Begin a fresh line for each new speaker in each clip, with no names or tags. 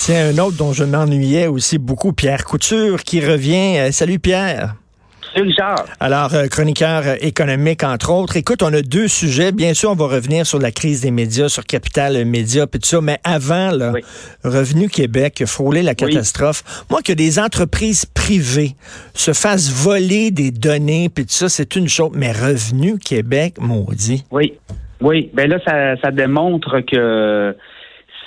C'est un autre dont je m'ennuyais aussi beaucoup, Pierre Couture, qui revient. Euh, salut Pierre.
Salut Richard.
Alors, euh, chroniqueur euh, économique, entre autres. Écoute, on a deux sujets. Bien sûr, on va revenir sur la crise des médias, sur Capital Média, puis tout ça. Mais avant, là, Revenu Québec, frôler la catastrophe. Moi, que des entreprises privées se fassent voler des données, puis tout ça, c'est une chose. Mais Revenu Québec, maudit.
Oui. Oui. Ben là, ça, ça démontre que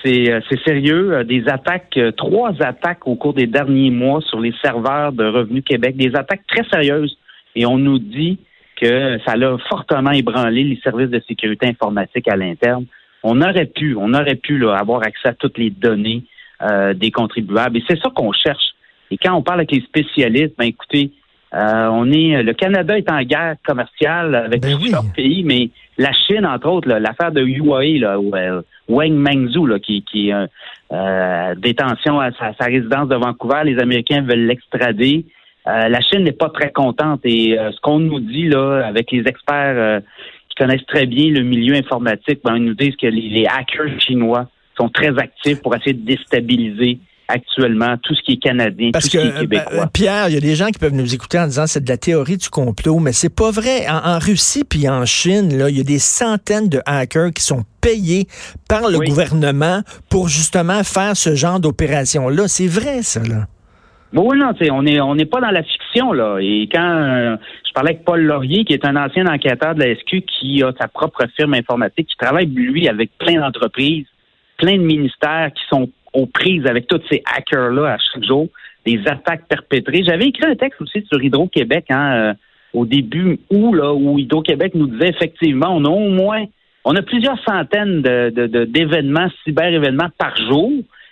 c'est euh, sérieux. Euh, des attaques, euh, trois attaques au cours des derniers mois sur les serveurs de Revenu Québec, des attaques très sérieuses. Et on nous dit que ça a fortement ébranlé les services de sécurité informatique à l'interne. On aurait pu, on aurait pu avoir accès à toutes les données des contribuables. Et c'est ça qu'on cherche. Et quand on parle avec les spécialistes, ben écoutez, on est le Canada est en guerre commerciale avec
ben
plusieurs pays, mais la Chine, entre autres, l'affaire de Huawei, là, où, Wang Mengzhu, là, qui, qui euh, détention à sa, résidence de Vancouver. Les Américains veulent l'extrader. Euh, la Chine n'est pas très contente et euh, ce qu'on nous dit là, avec les experts euh, qui connaissent très bien le milieu informatique, ben, ils nous disent que les hackers chinois sont très actifs pour essayer de déstabiliser actuellement tout ce qui est canadien,
Parce
tout ce qui est québécois.
Euh, Pierre, il y a des gens qui peuvent nous écouter en disant c'est de la théorie du complot, mais c'est pas vrai. En, Russie puis en Chine, là, il y a des centaines de hackers qui sont payés par le gouvernement pour justement faire ce genre d'opération-là. C'est vrai, ça, là.
oui, non, on n'est on n'est pas dans la fiction, là. Et quand euh, je parlais avec Paul Laurier, qui est un ancien enquêteur de la SQ, qui a sa propre firme informatique, qui travaille, lui, avec plein d'entreprises, plein de ministères qui sont aux prises avec tous ces hackers-là à chaque jour, des attaques perpétrées. J'avais écrit un texte aussi sur Hydro-Québec hein, euh, au début où, là, où Hydro-Québec nous disait effectivement, on a au moins, on a plusieurs centaines de, d'événements, cyber-événements par jour,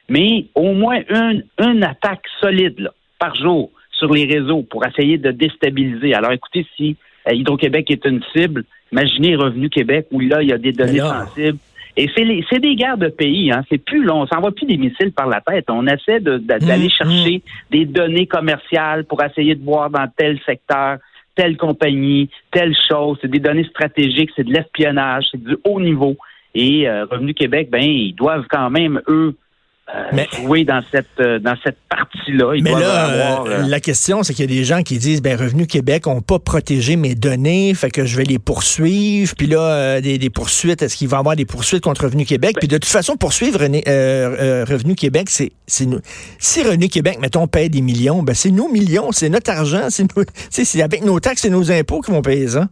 mais au moins une, une attaque solide là, par jour sur les réseaux pour essayer de déstabiliser. Alors écoutez, si euh, Hydro-Québec est une cible, imaginez Revenu Québec où là, il y a des données sensibles et c'est des guerres de pays, hein. C'est plus long. On s'envoie plus des missiles par la tête. On essaie d'aller mmh, chercher mmh. des données commerciales pour essayer de voir dans tel secteur, telle compagnie, telle chose. C'est des données stratégiques, c'est de l'espionnage, c'est du haut niveau. Et euh, Revenu Québec, ben, ils doivent quand même, eux, mais, jouer dans cette euh, dans cette partie-là.
Mais là, euh, la question, c'est qu'il y a des gens qui disent, ben Revenu Québec ont pas protégé mes données, fait que je vais les poursuivre. Puis là, des, poursuites, est-ce qu'il va y avoir des poursuites contre Revenu Québec? Puis de toute façon, poursuivre Revenu Québec, c'est c'est nous. Si Revenu Québec, mettons, paye des millions, ben c'est nos millions, c'est notre argent, c'est c'est avec nos taxes et nos impôts qui vont payer ça.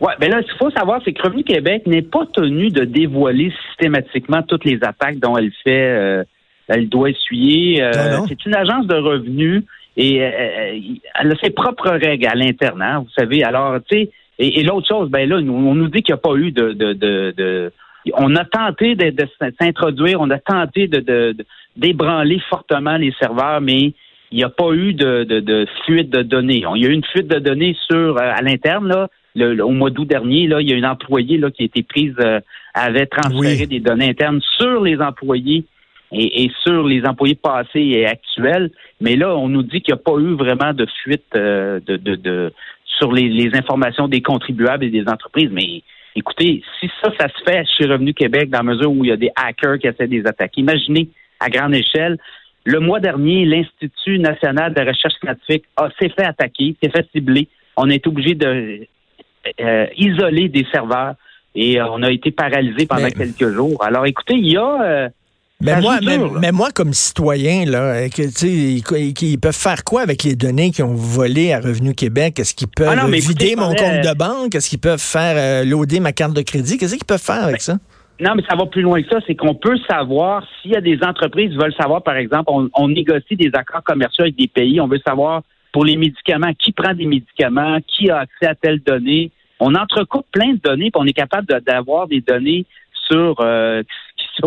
Oui, ben là, ce qu'il faut savoir, c'est que Revenu Québec n'est pas tenu de dévoiler systématiquement toutes les attaques dont elle fait elle doit essuyer. Euh, c'est une agence de revenus et euh, euh, elle a ses propres règles à l'interne, hein, vous savez. Alors, tu sais, et, l'autre chose, ben là, on nous dit qu'il n'y a pas eu de, de, de, on a tenté de, s'introduire, on a tenté de, d'ébranler fortement les serveurs, mais il n'y a pas eu de, fuite de données. Il y a eu une fuite de données sur à l'interne là. au mois d'août dernier, là, il y a une employée là, qui a été prise, avait transféré des données internes sur les employés et, sur les employés passés et actuels. Mais là, on nous dit qu'il n'y a pas eu vraiment de fuite euh, de, de, sur les, informations des contribuables et des entreprises. Mais écoutez, si ça, ça se fait chez Revenu Québec dans la mesure où il y a des hackers qui essaient des attaques, imaginez à grande échelle. Le mois dernier, l'Institut national de recherche scientifique s'est fait attaquer, s'est fait cibler. On est obligé de euh, isoler des serveurs et euh, on a été paralysé pendant quelques jours. Alors, écoutez, il y a
mais moi, mais, moi, comme citoyen, là, que, ils, ils, peuvent faire quoi avec les données qu'ils ont volées à Revenu Québec? Est-ce qu'ils peuvent ah vider mon compte de banque? Est-ce qu'ils peuvent faire euh, loader ma carte de crédit? Qu'est-ce qu'ils peuvent faire avec ça?
Non, mais ça va plus loin que ça. C'est qu'on peut savoir s'il y a des entreprises qui veulent savoir, par exemple, on, négocie des accords commerciaux avec des pays. On veut savoir pour les médicaments, qui prend des médicaments, qui a accès à telles données. On entrecoupe plein de données, puis on est capable d'avoir des données sur euh,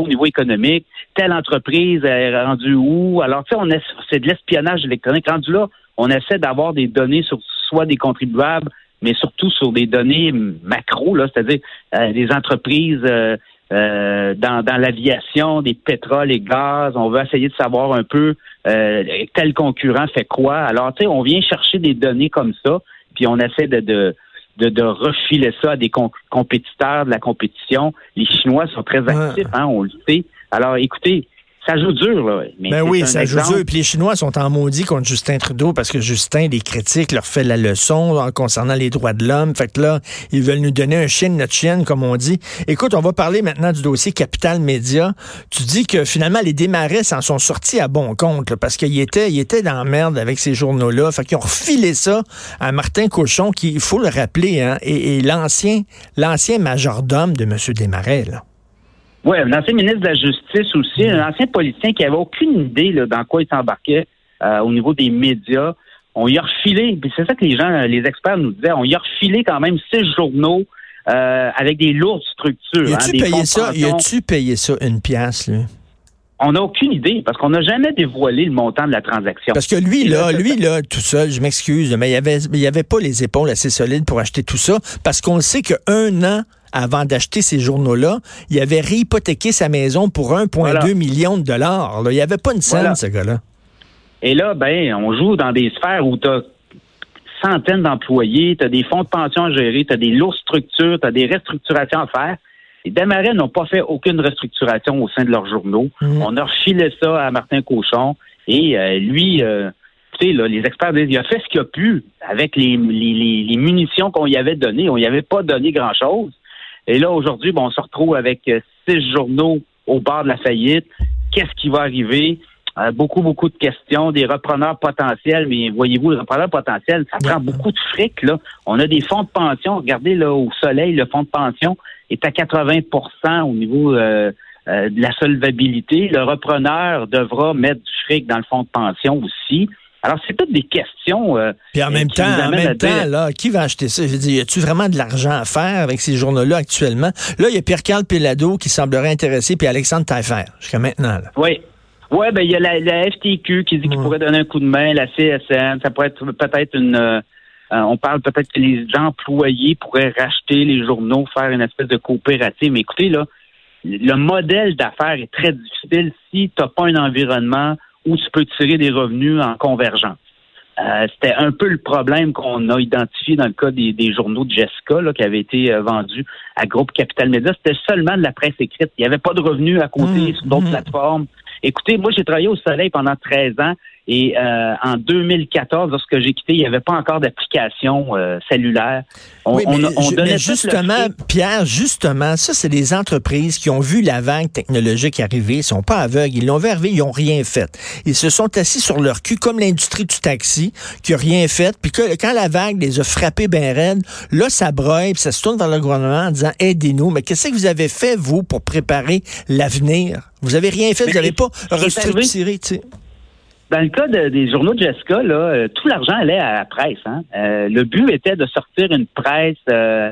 au niveau économique, telle entreprise est rendue où? Alors, tu sais, on c'est de l'espionnage électronique. Rendu là, on essaie d'avoir des données sur soit des contribuables, mais surtout sur des données macro, là, c'est-à-dire euh, des entreprises euh, euh, dans, l'aviation, des pétroles et gaz. On veut essayer de savoir un peu quel concurrent fait quoi. Alors, tu sais, on vient chercher des données comme ça, puis on essaie de de, refiler ça à des compétiteurs de la compétition. Les Chinois sont très actifs, hein, on le sait. Alors, écoutez, ça joue dur, là.
Mais ben oui, ça joue dur. Puis les Chinois sont en maudit contre Justin Trudeau parce que Justin, les critiques, leur fait la leçon en concernant les droits de l'homme. Fait que là, ils veulent nous donner un chien de notre chienne, comme on dit. Écoute, on va parler maintenant du dossier Capital Média. Tu dis que finalement, les démarrais s'en sont sortis à bon compte parce qu'ils étaient, ils étaient dans la merde avec ces journaux-là. Fait qu'ils ont refilé ça à Martin Cochon, qui, il faut le rappeler, hein, et, l'ancien, l'ancien majordome de M. Desmarais, là.
Oui, un ancien ministre de la Justice aussi, un ancien politicien qui avait aucune idée là, dans quoi il s'embarquait euh, au niveau des médias. On y a refilé, puis c'est ça que les gens, les experts nous disaient, on y a refilé quand même six journaux euh, avec des lourdes structures.
Y a-tu
hein,
payé ça? Y a-tu payé ça une pièce, lui?
On n'a aucune idée parce qu'on n'a jamais dévoilé le montant de la transaction.
Parce que lui, là, lui, là, tout seul, je m'excuse, mais il avait, il avait pas les épaules assez solides pour acheter tout ça parce qu'on sait qu'un an avant d'acheter ces journaux-là, il avait réhypothéqué sa maison pour 1,2 million de dollars. Il n'y avait pas une scène, ce gars-là.
Et là, ben, on joue dans des sphères où tu as centaines d'employés, tu as des fonds de pension à gérer, tu as des lourdes structures, tu as des restructurations à faire. Les Desmarais n'ont pas fait aucune restructuration au sein de leurs journaux. Mmh. On a refilé ça à Martin Cochon et euh, lui, euh, tu sais, les experts disent il a fait ce qu'il a pu avec les, les munitions qu'on y avait données. On y avait pas donné grand-chose. Et là, aujourd'hui, bon, on se retrouve avec euh, six journaux au bord de la faillite. Qu'est-ce qui va arriver? Euh, beaucoup, beaucoup de questions, des repreneurs potentiels, mais voyez-vous, les repreneurs potentiels, ça prend beaucoup de fric, là. On a des fonds de pension. Regardez, là, au soleil, le fonds de pension est à 80% au niveau euh, de la solvabilité. Le repreneur devra mettre du fric dans le fonds de pension aussi. Alors, c'est toutes des questions. Euh,
Puis en même temps, en même temps, là, qui va acheter ça? Je veux dire, y a-tu vraiment de l'argent à faire avec ces journaux-là actuellement? Là, il y a Pierre-Carl Pelado qui semblerait intéressé, puis Alexandre Taillefer, jusqu'à maintenant. Là.
Oui. Oui, ben il y a la, FTQ qui dit qu'il pourrait donner un coup de main, la CSN, ça pourrait être peut-être une euh, on parle peut-être que les employés pourraient racheter les journaux, faire une espèce de coopérative. Mais écoutez, là, le modèle d'affaires est très difficile si tu n'as pas un environnement où tu peux tirer des revenus en convergence. Euh, c'était un peu le problème qu'on a identifié dans le cas des, journaux de Jessica là, qui avaient été euh, vendus à Groupe Capital Média. C'était seulement de la presse écrite. Il n'y avait pas de revenus à côté mmh, sur d'autres mmh. plateformes. Écoutez, moi, j'ai travaillé au Soleil pendant 13 ans et euh, en 2014, lorsque j'ai quitté, il n'y avait pas encore d'application euh, cellulaire.
On, oui, mais, justement, Pierre, justement, ça, c'est des entreprises qui ont vu la vague technologique arriver. Ils sont pas aveugles. Ils l'ont vu arriver, ils n'ont rien fait. Ils se sont assis sur leur cul, comme l'industrie du taxi, qui n'a rien fait. Puis que, quand la vague les a frappés bien raides, là, ça broye, puis ça se tourne vers le gouvernement en disant, aidez-nous. Mais qu'est-ce que vous avez fait, vous, pour préparer l'avenir? Vous avez rien fait, vous n'avez pas restructuré, tu sais.
Dans le cas des journaux de Jessica, là, euh, tout l'argent allait à la presse. Hein. Euh, le but était de sortir une presse euh,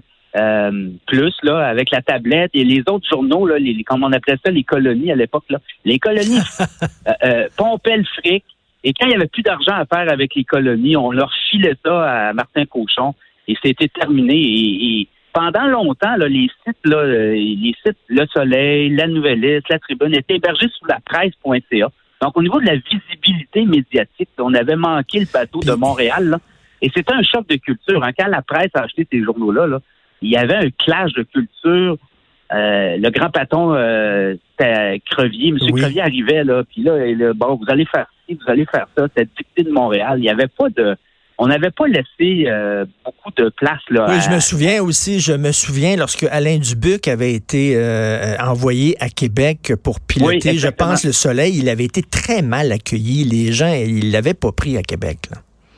plus là avec la tablette et les autres journaux, là, les, comme on appelait ça, les colonies à l'époque, là, les colonies pompaient le fric. Et quand il n'y avait plus d'argent à faire avec les colonies, on leur filait ça à Martin Cochon et c'était terminé. Et, pendant longtemps, là, les sites, là, les sites Le Soleil, La Nouvelliste, La Tribune étaient hébergés sous la presse.ca. Donc, au niveau de la visibilité médiatique, on avait manqué le bateau de Montréal. et c'était un choc de culture. Hein. Quand la presse a acheté ces journaux-là, il y avait un clash de culture. Euh, le grand patron, euh, c'était Crevier. M. Crevier arrivait, là, puis là, bon, vous allez faire ci, vous allez faire ça. C'était dicté de Montréal. Il n'y avait pas de on n'avait pas laissé euh, beaucoup de place là.
Oui, je me souviens aussi, je me souviens lorsque Alain Dubuc avait été euh, envoyé à Québec pour piloter, je pense, le Soleil, il avait été très mal accueilli. Les gens, ils l'avaient pas pris à Québec.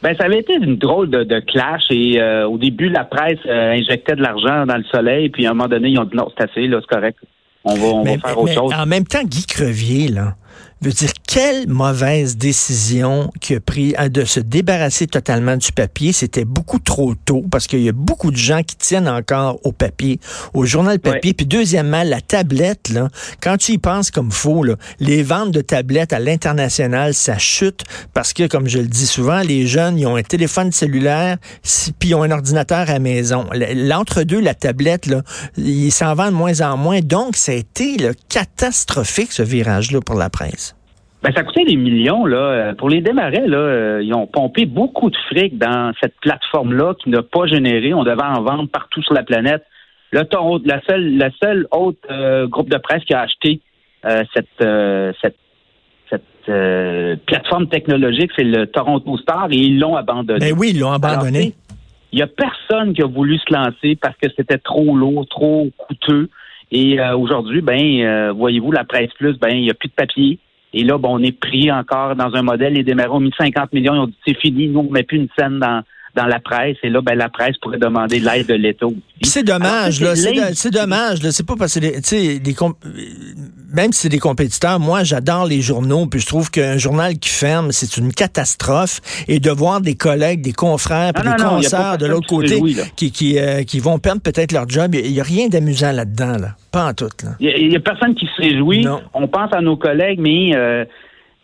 Ben, ça avait été une drôle de, clash et euh, au début, la presse injectait de l'argent dans le Soleil, puis à un moment donné, ils ont dit non, c'est assez, là, c'est correct. On va, on va faire autre chose.
En même temps, Guy Crevier, là, veut dire quelle mauvaise décision qui a pris hein, de se débarrasser totalement du papier. C'était beaucoup trop tôt parce qu'il y a beaucoup de gens qui tiennent encore au papier, au journal papier. Puis deuxièmement, la tablette, là, quand tu y penses comme faux, là, les ventes de tablettes à l'international, ça chute parce que, comme je le dis souvent, les jeunes, ils ont un téléphone cellulaire, puis ils ont un ordinateur à la maison. L'entre-deux, la tablette, là, ils s'en vendent de moins en moins. Donc, ça a été là, catastrophique, ce virage-là, pour la presse.
Ben, ça coûtait des millions, là. Euh, pour les démarrer, là, euh, ils ont pompé beaucoup de fric dans cette plateforme-là qui n'a pas généré. On devait en vendre partout sur la planète. Le la seule, la seule autre euh, groupe de presse qui a acheté cette, cette, cette plateforme technologique, c'est le Toronto Star et ils l'ont abandonné.
Ben oui, ils l'ont abandonné.
Il n'y a personne qui a voulu se lancer parce que c'était trop lourd, trop coûteux. Et aujourd'hui, ben, voyez-vous, la presse plus, ben, il n'y a plus de papier. Et là, bon, on est pris encore dans un modèle. Les démarrants ont mis 50 millions. Ils ont dit c'est fini. Nous, on ne met plus une scène dans, dans la presse. Et là, ben, la presse pourrait demander l'aide de l'État
C'est dommage, là. C'est dommage, là. C'est pas parce que, tu sais, même si c'est des compétiteurs, moi, j'adore les journaux. Puis je trouve qu'un journal qui ferme, c'est une catastrophe. Et de voir des collègues, des confrères, puis des concerts de l'autre côté qui, qui, euh, qui vont perdre peut-être leur job, il n'y a, rien d'amusant là-dedans, là. Pas en tout.
Il n'y a, personne qui se réjouit. On pense à nos collègues, mais euh,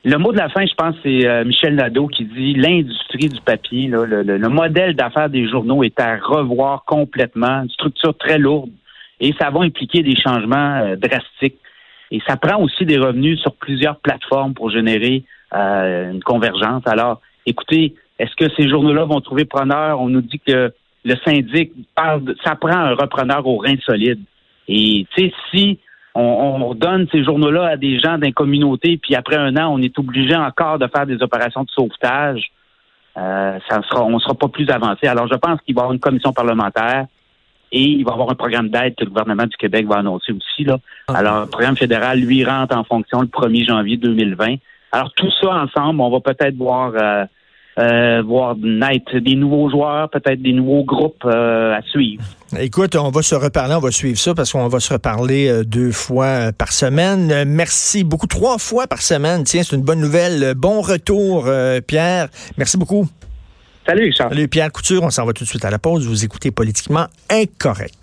le mot de la fin, je pense, c'est euh, Michel Nadeau qui dit l'industrie du papier, le, modèle d'affaires des journaux est à revoir complètement, une structure très lourde, et ça va impliquer des changements euh, drastiques. Et ça prend aussi des revenus sur plusieurs plateformes pour générer euh, une convergence. Alors, écoutez, est-ce que ces journaux-là vont trouver preneur? On nous dit que le syndic parle de, ça prend un repreneur au rein solide. Et tu sais, si on, donne ces journaux-là à des gens d'une communauté, puis après un an, on est obligé encore de faire des opérations de sauvetage. Euh, ça sera, on ne sera pas plus avancé. Alors, je pense qu'il va y avoir une commission parlementaire et il va y avoir un programme d'aide que le gouvernement du Québec va annoncer aussi. Là. Ah. Alors, le programme fédéral, lui, rentre en fonction le 1er janvier 2020. Alors, tout ça ensemble, on va peut-être voir euh, euh, voir naître des nouveaux joueurs, peut-être des nouveaux groupes euh, à suivre.
Écoute, on va se reparler, on va suivre ça parce qu'on va se reparler euh, deux fois par semaine. Merci beaucoup, trois fois par semaine. Tiens, c'est une bonne nouvelle. Bon retour, Pierre. Merci beaucoup.
Salut, Charles.
Salut, Pierre Couture. On s'en va tout de suite à la pause. Vous écoutez Politiquement Incorrect.